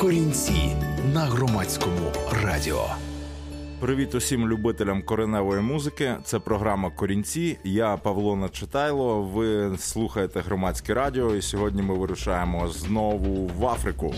Корінці на громадському радіо. Привіт усім любителям кореневої музики. Це програма Корінці. Я Павло Начитайло. Ви слухаєте громадське радіо, і сьогодні ми вирушаємо знову в Африку.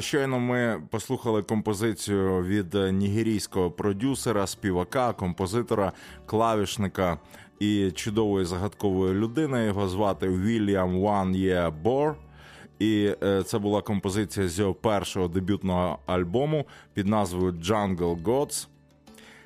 Щойно ми послухали композицію від нігерійського продюсера, співака, композитора, клавішника і чудової загадкової людини. Його звати Вільям Ван Є Бор. І це була композиція з його першого дебютного альбому під назвою Jungle Gods.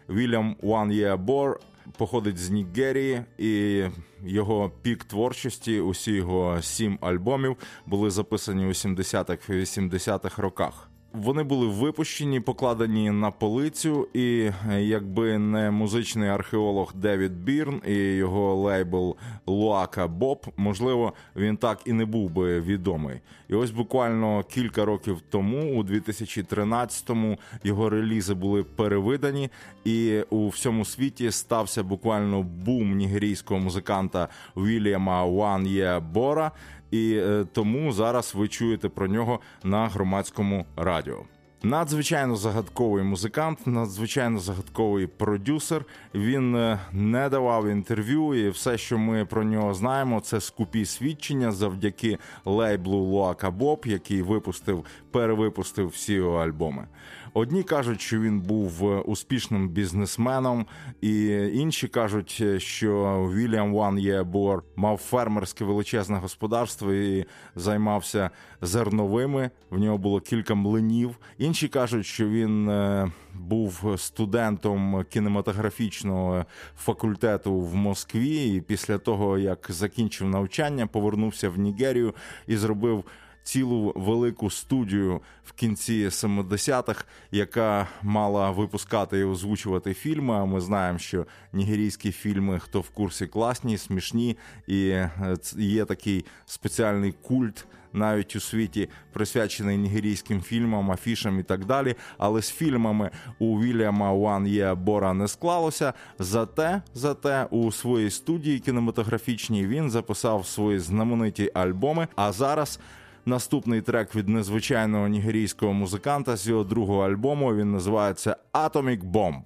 Вільям Ван Є Бор походить з Нігерії, і його пік творчості, усі його сім альбомів були записані у 70-х і 80-х роках. Вони були випущені, покладені на полицю, і якби не музичний археолог Девід Бірн і його лейбл Луака Боб, можливо, він так і не був би відомий. І ось буквально кілька років тому, у 2013-му, його релізи були перевидані, і у всьому світі стався буквально бум нігерійського музиканта Вільяма Ван Є Бора. І е, тому зараз ви чуєте про нього на громадському радіо. Надзвичайно загадковий музикант, надзвичайно загадковий продюсер. Він е, не давав інтерв'ю, і все, що ми про нього знаємо, це скупі свідчення завдяки лейблу Луака Боб, який випустив, перевипустив всі його альбоми. Одні кажуть, що він був е, успішним бізнесменом, і інші кажуть, е, що Вільям Ван Єбор мав фермерське величезне господарство і займався зерновими. В нього було кілька млинів. Інші кажуть, що він е, був студентом кінематографічного факультету в Москві, і після того як закінчив навчання, повернувся в Нігерію і зробив цілу велику студію в кінці 70-х, яка мала випускати і озвучувати фільми. А ми знаємо, що нігерійські фільми, хто в курсі класні, смішні, і е, є такий спеціальний культ. Навіть у світі присвячений нігерійським фільмам, афішам і так далі. Але з фільмами у Вільяма Уан Є Бора не склалося. Зате, зате у своїй студії кінематографічній він записав свої знамениті альбоми. А зараз Наступний трек від незвичайного нігерійського музиканта з його другого альбому він називається Atomic Bomb.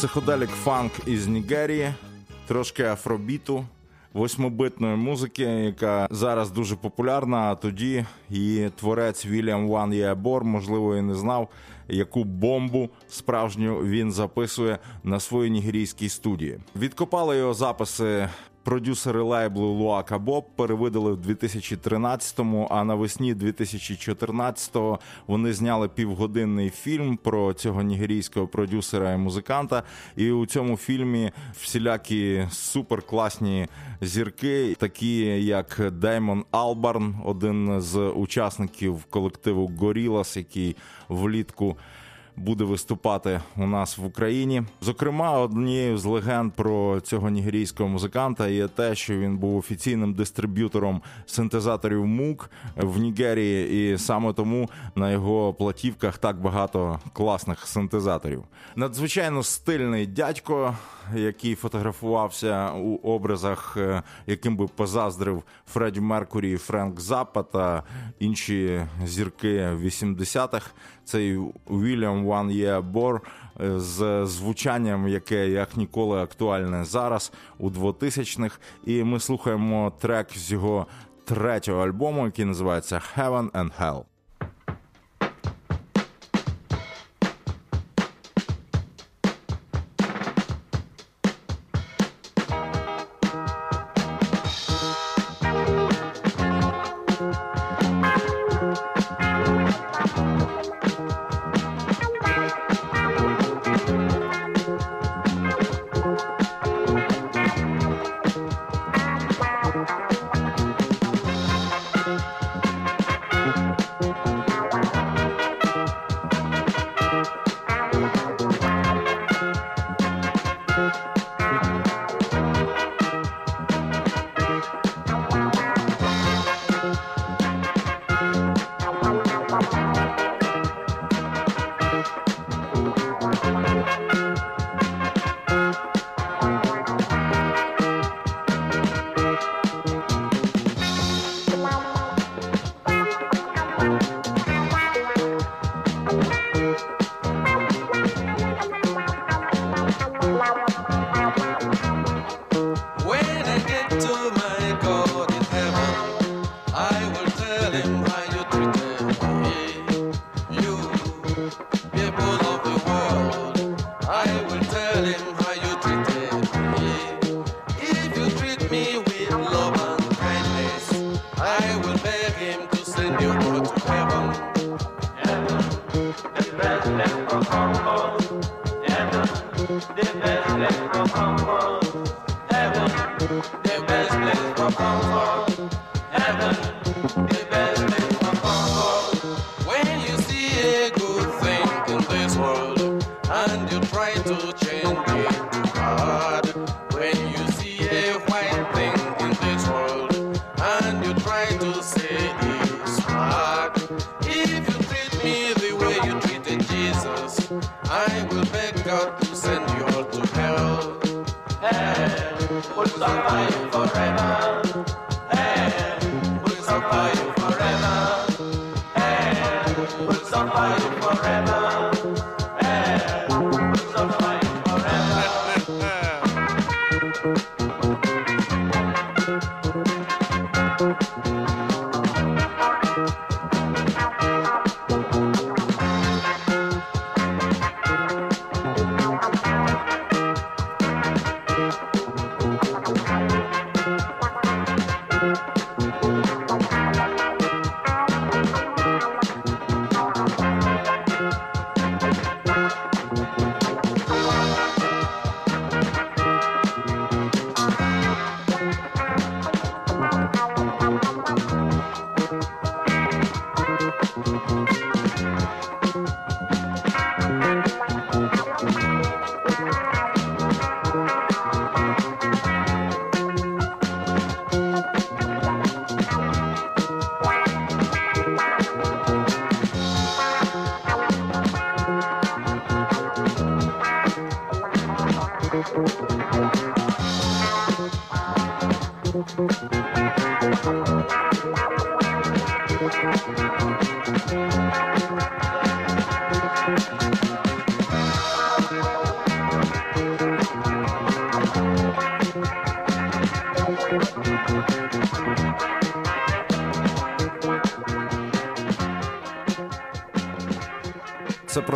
Психоделік фанк із Нігерії, трошки афробіту, восьмобитної музики, яка зараз дуже популярна. А тоді її творець Вільям Ван Єбор, можливо, і не знав, яку бомбу справжню він записує на своїй нігерійській студії. Відкопали його записи Продюсери лейблу Луака Боб перевидали в 2013-му, а навесні 2014-го вони зняли півгодинний фільм про цього нігерійського продюсера і музиканта. І у цьому фільмі всілякі суперкласні зірки, такі як Деймон Албарн, один з учасників колективу Горілас, який влітку буде виступати у нас в Україні. Зокрема, однією з легенд про цього нігерійського музиканта є те, що він був офіційним дистриб'ютором синтезаторів МУК в Нігерії, і саме тому на його платівках так багато класних синтезаторів. Надзвичайно стильний дядько, який фотографувався у образах, е, яким би позаздрив Фредді Меркурі, Френк Запа та інші зірки 80-х. Цей Вільям Ван Є Бор е, з звучанням, яке як ніколи актуальне зараз у 2000-х. І ми слухаємо трек з його третього альбому, який називається Heaven and Hell.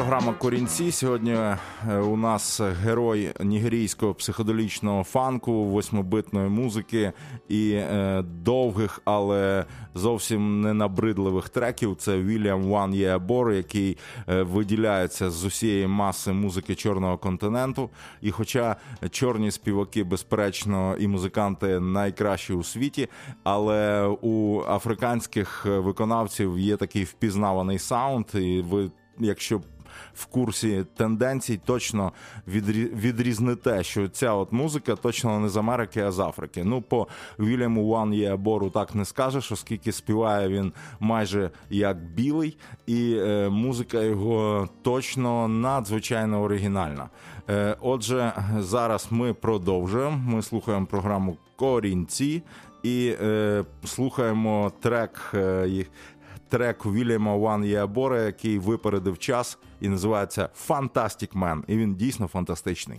Програма Корінці. Сьогодні е, у нас герой нігерійського психоделічного фанку, восьмобитної музики і е, довгих, але зовсім не набридливих треків. Це Вільям Ван Єабор, який е, виділяється з усієї маси музики чорного континенту. І, хоча чорні співаки, безперечно, і музиканти найкращі у світі, але у африканських виконавців є такий впізнаваний саунд, і ви якщо в курсі тенденцій, точно відрізнете, що ця от музика точно не з Америки, а з Африки. Ну, по Вільяму Ван Єабору так не скажеш, оскільки співає він майже як білий, і е, музика його точно надзвичайно оригінальна. Е, отже, зараз ми продовжуємо. Ми слухаємо програму Корінці. І е, слухаємо трек е, трек Вільяма Ван Єабора, який випередив час і називається Fantastic Man. І він дійсно фантастичний.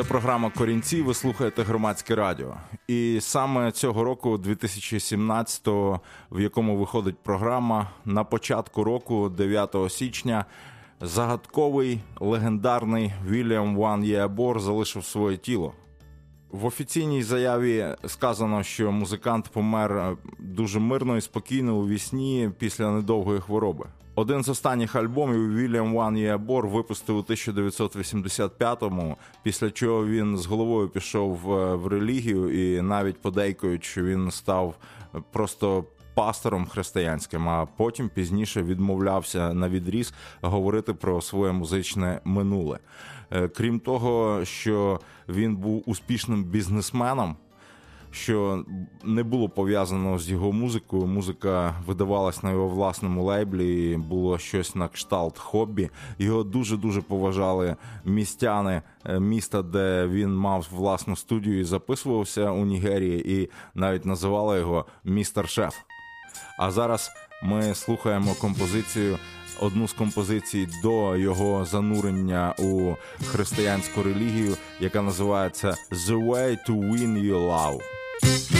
Це програма Корінці. Ви слухаєте громадське радіо. І саме цього року, 2017-го, в якому виходить програма, на початку року, 9 січня, загадковий легендарний Вільям Ван Єабор залишив своє тіло. В офіційній заяві сказано, що музикант помер дуже мирно і спокійно у вісні після недовгої хвороби. Один з останніх альбомів Вільям Ван Єабор випустив у 1985-му, після чого він з головою пішов в релігію і навіть подейкують, що він став просто пастором християнським, а потім пізніше відмовлявся на відріз говорити про своє музичне минуле. Е, крім того, що він був успішним бізнесменом що не було пов'язано з його музикою. Музика видавалась на його власному лейблі, було щось на кшталт хобі. Його дуже дуже поважали містяни е, міста, де він мав власну студію і записувався у Нігерії, і навіть називали його містер шеф. А зараз ми слухаємо композицію. Одну з композицій до його занурення у християнську релігію, яка називається «The Way to Win Your Love». Це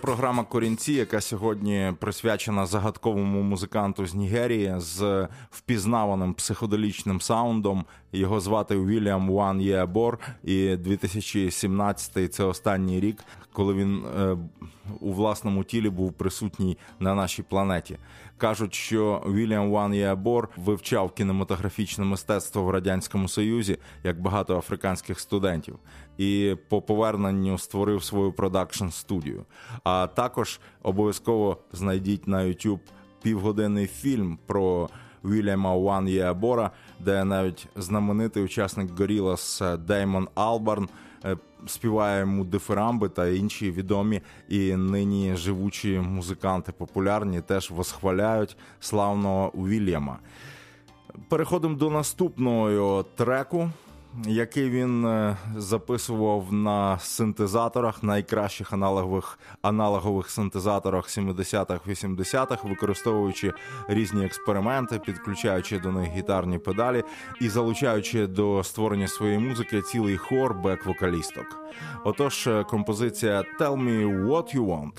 програма Корінці, яка сьогодні присвячена загадковому музиканту з Нігерії з впізнаваним психоделічним саундом. Його звати Вільям Ван Єбор, і 2017 – це останній рік, коли він е, у власному тілі був присутній на нашій планеті. Кажуть, що Вільям Ван Єбор вивчав кінематографічне мистецтво в радянському союзі, як багато африканських студентів, і по поверненню створив свою продакшн студію. А також обов'язково знайдіть на YouTube півгодинний фільм про Вільяма Ван Єабора, де навіть знаменитий учасник Горілас Деймон Албарн е, співає йому дифирамби та інші відомі і нині живучі музиканти популярні теж восхваляють славного Вільяма. Переходимо до наступного треку який він е, записував на синтезаторах, найкращих аналогових аналогових синтезаторах 70-х, 80-х, використовуючи різні експерименти, підключаючи до них гітарні педалі і залучаючи до створення своєї музики цілий хор бек-вокалісток. Отож, е, композиція «Tell me what you want».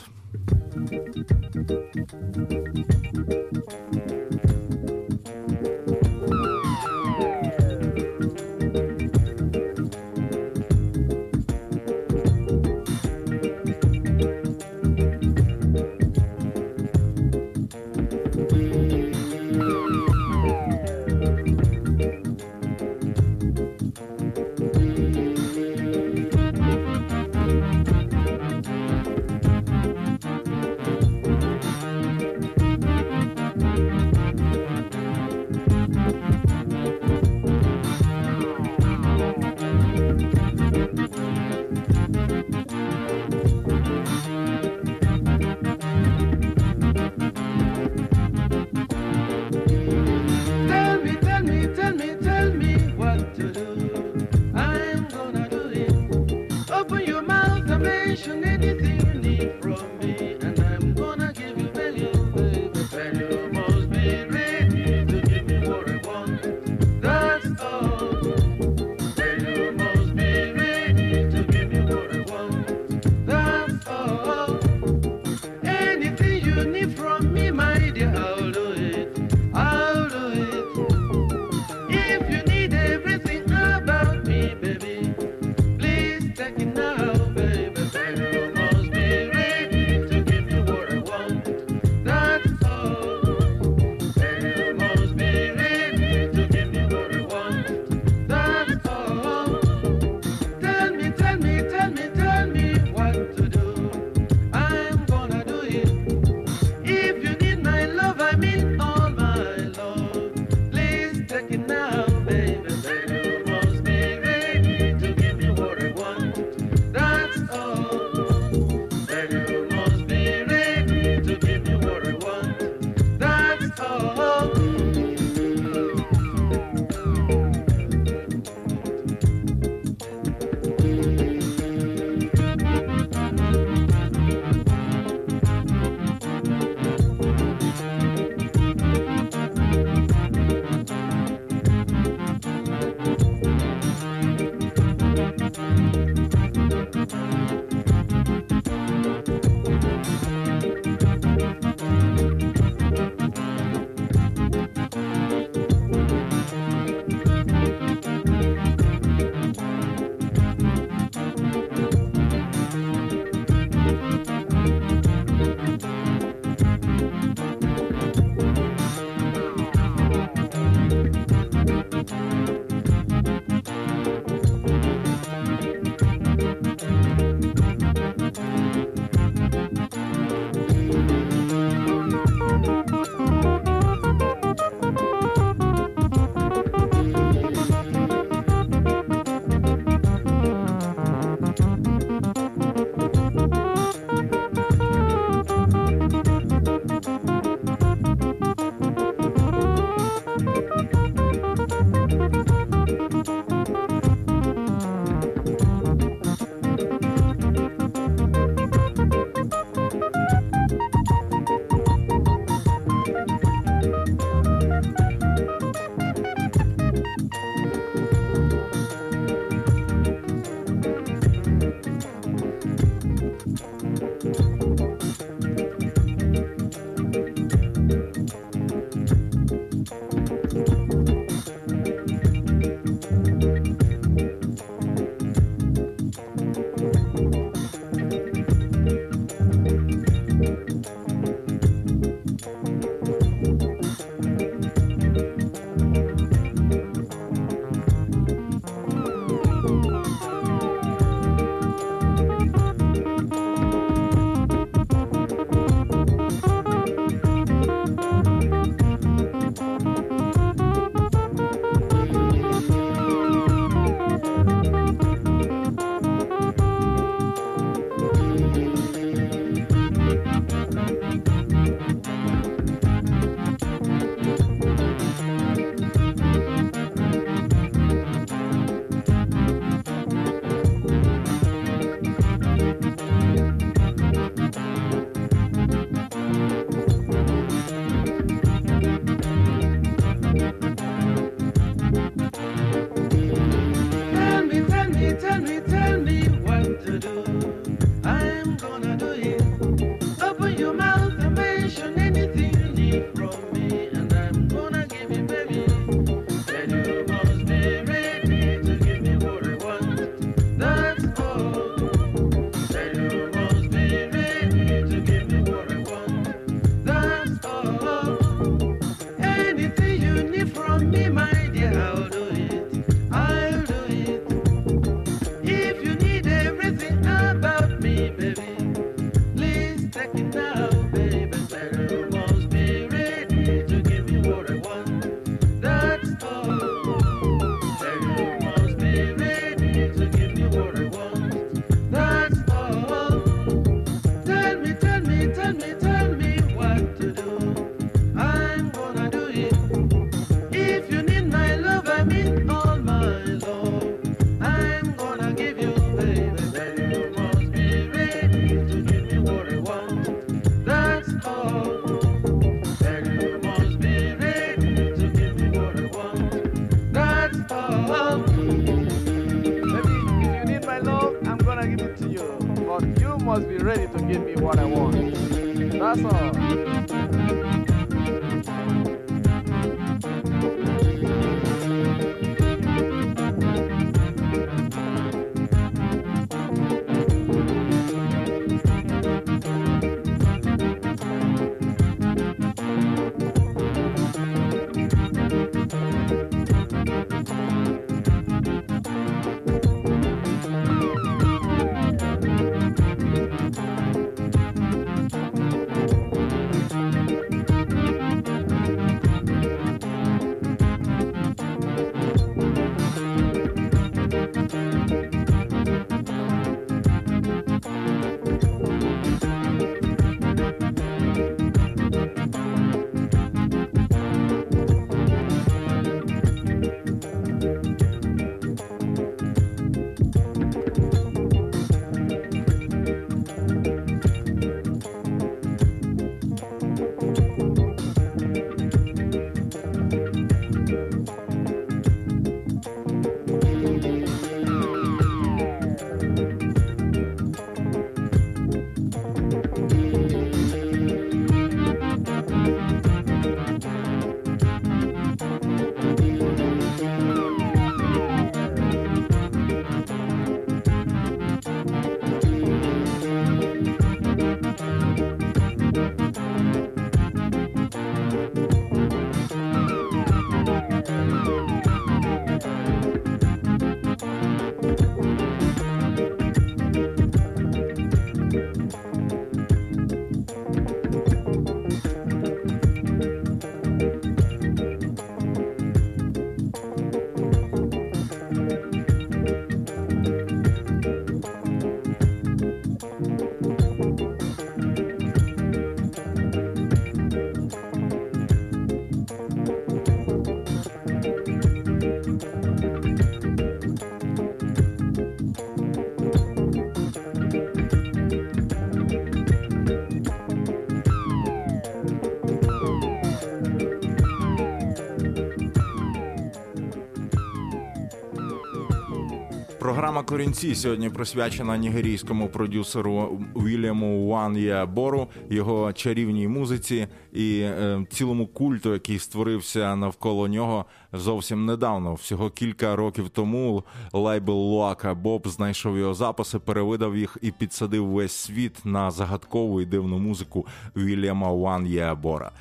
Програма Корінці сьогодні присвячена нігерійському продюсеру Вільяму Уан'я Бору, його чарівній музиці і е, цілому культу, який створився навколо нього зовсім недавно. Всього кілька років тому лейбл Луака Боб знайшов його записи, перевидав їх і підсадив весь світ на загадкову і дивну музику Вільяма Уан'я Бора.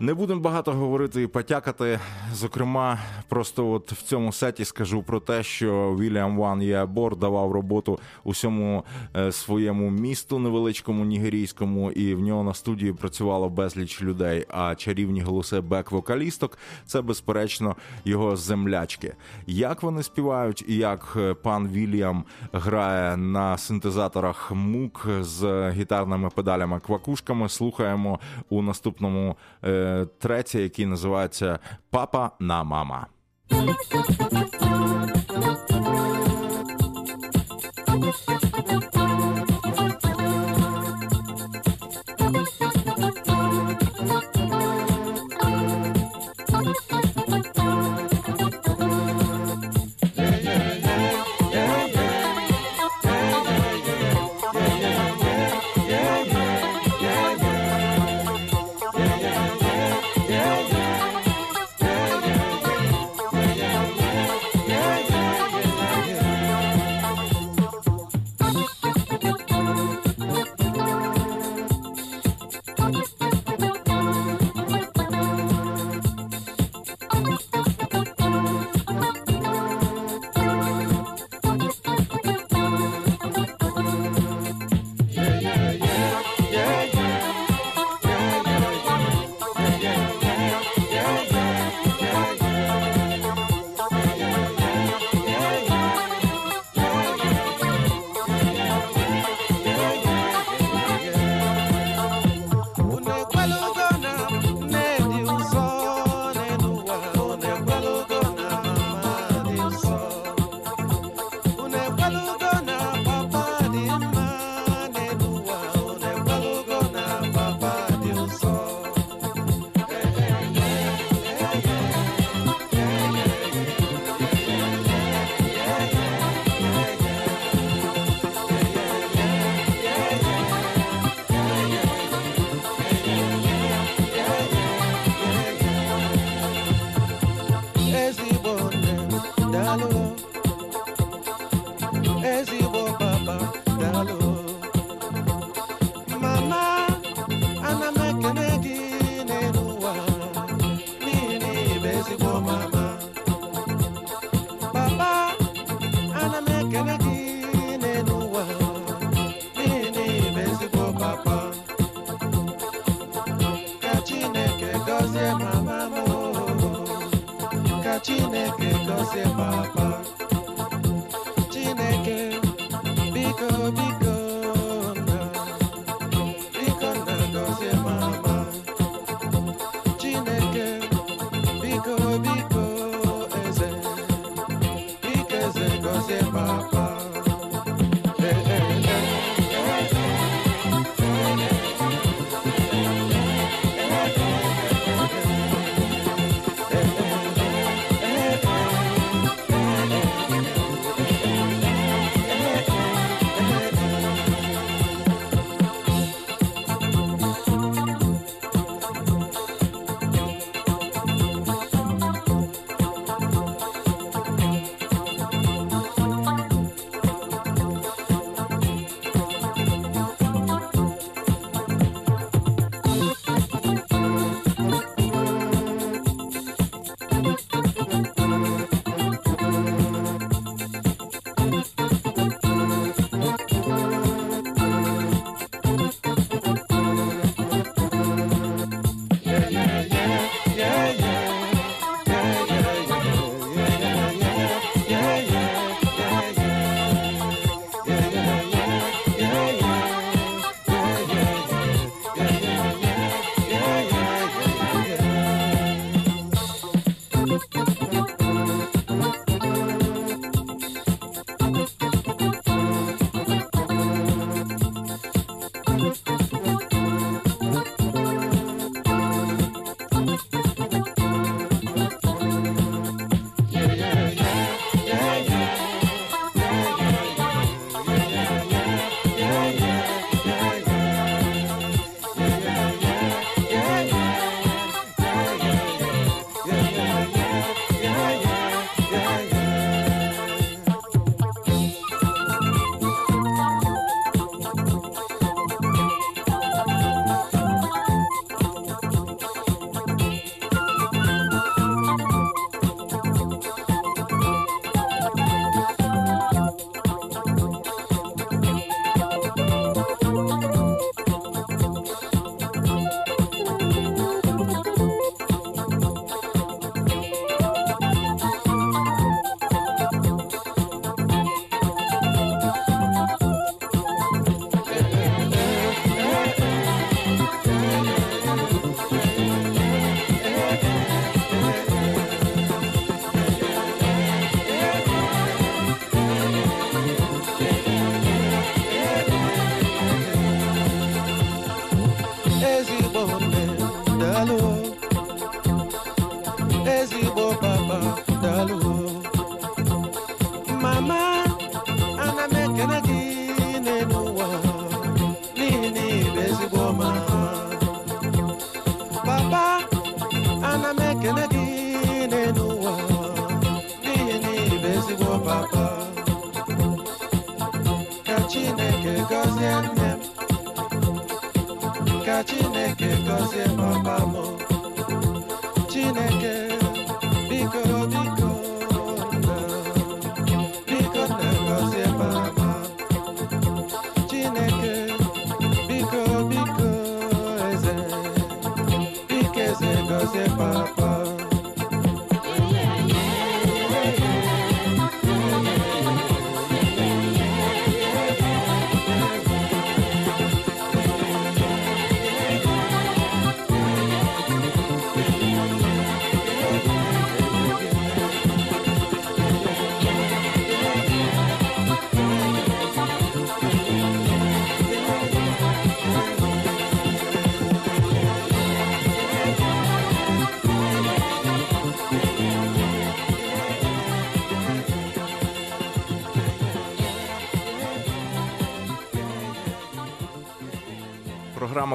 Не будемо багато говорити і потякати. Зокрема, просто от в цьому сеті скажу про те, що Вільям Ван Єабор давав роботу усьому е, своєму місту невеличкому нігерійському, і в нього на студії працювало безліч людей. А чарівні голоси бек-вокалісток це безперечно його землячки. Як вони співають, і як е, пан Вільям грає на синтезаторах мук з гітарними педалями квакушками, слухаємо у наступному. Е, який називається Папа на мама.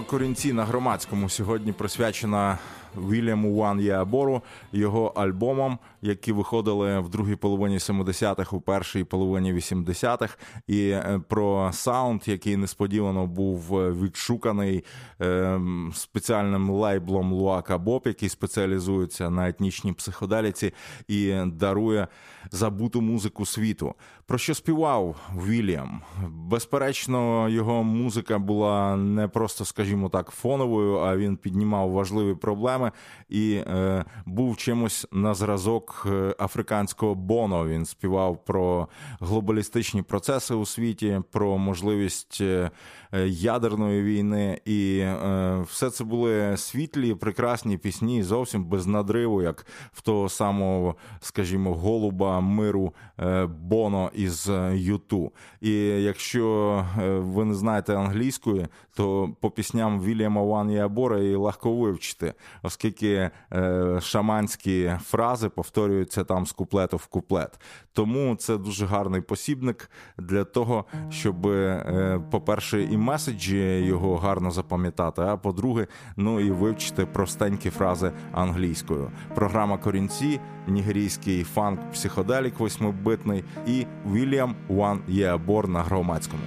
Корінці на громадському сьогодні присвячена Вільяму Ван Єабору, його альбомам, які виходили в другій половині 70-х, у першій половині 80-х, і е, про саунд, який несподівано був е, відшуканий е, спеціальним лейблом Луака Боб, який спеціалізується на етнічній психоделіці і дарує забуту музику світу. Про що співав Вільям? Безперечно, його музика була не просто, скажімо так, фоновою, а він піднімав важливі проблеми. І е, був чимось на зразок е, африканського боно. Він співав про глобалістичні процеси у світі, про можливість е, ядерної війни, і е, все це були світлі, прекрасні пісні, зовсім без надриву, як в того самого, скажімо, голуба миру е, Боно із Юту. І якщо ви не знаєте англійської, то по пісням Вільяма Ван Ябора і легко вивчити, оскільки е, шаманські фрази повторюються там з куплету в куплет. Тому це дуже гарний посібник для того, щоб, е, по-перше, і меседжі його гарно запам'ятати. А по-друге, ну і вивчити простенькі фрази англійською. Програма корінці, нігерійський фанк, психоделік восьмибитний і Вільям Ван Єабор на громадському.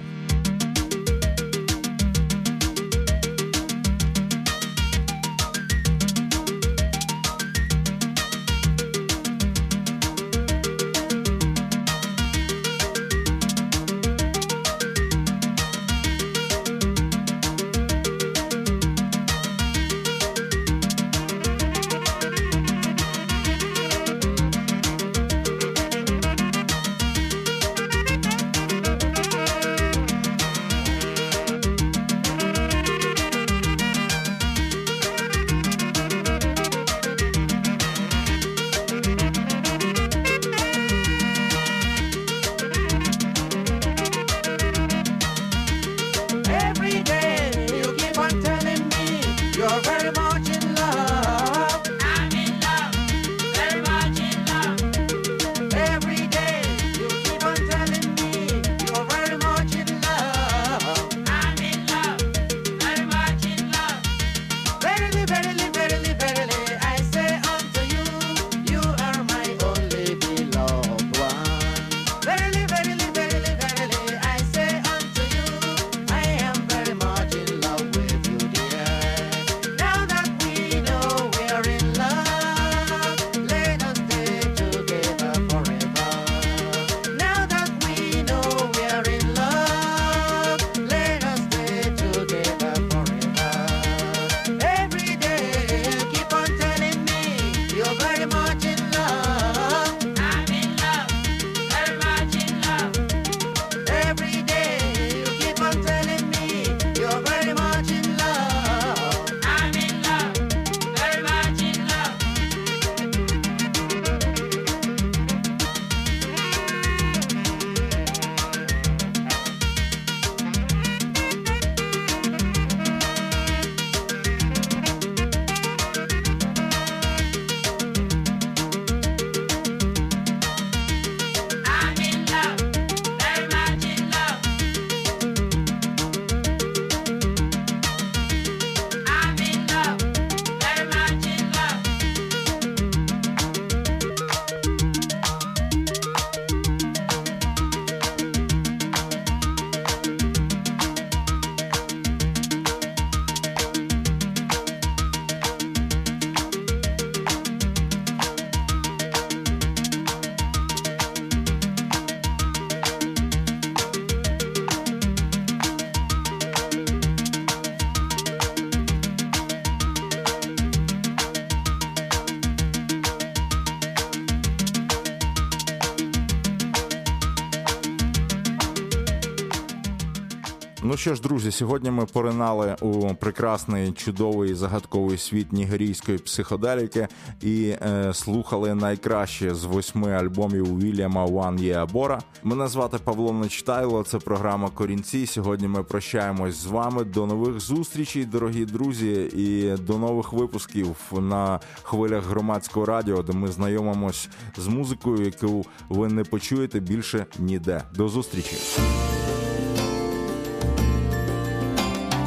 Ну що ж, друзі, сьогодні ми поринали у прекрасний чудовий загадковий світ нігерійської психоделіки і е, слухали найкраще з восьми альбомів Вільяма Ван Єабора. Мене звати Павло Нечтайло. Це програма Корінці. Сьогодні ми прощаємось з вами. До нових зустрічей, дорогі друзі, і до нових випусків на хвилях громадського радіо, де ми знайомимось з музикою, яку ви не почуєте більше ніде. До зустрічі.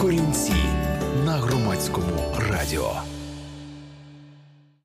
Корінці на громадському радіо.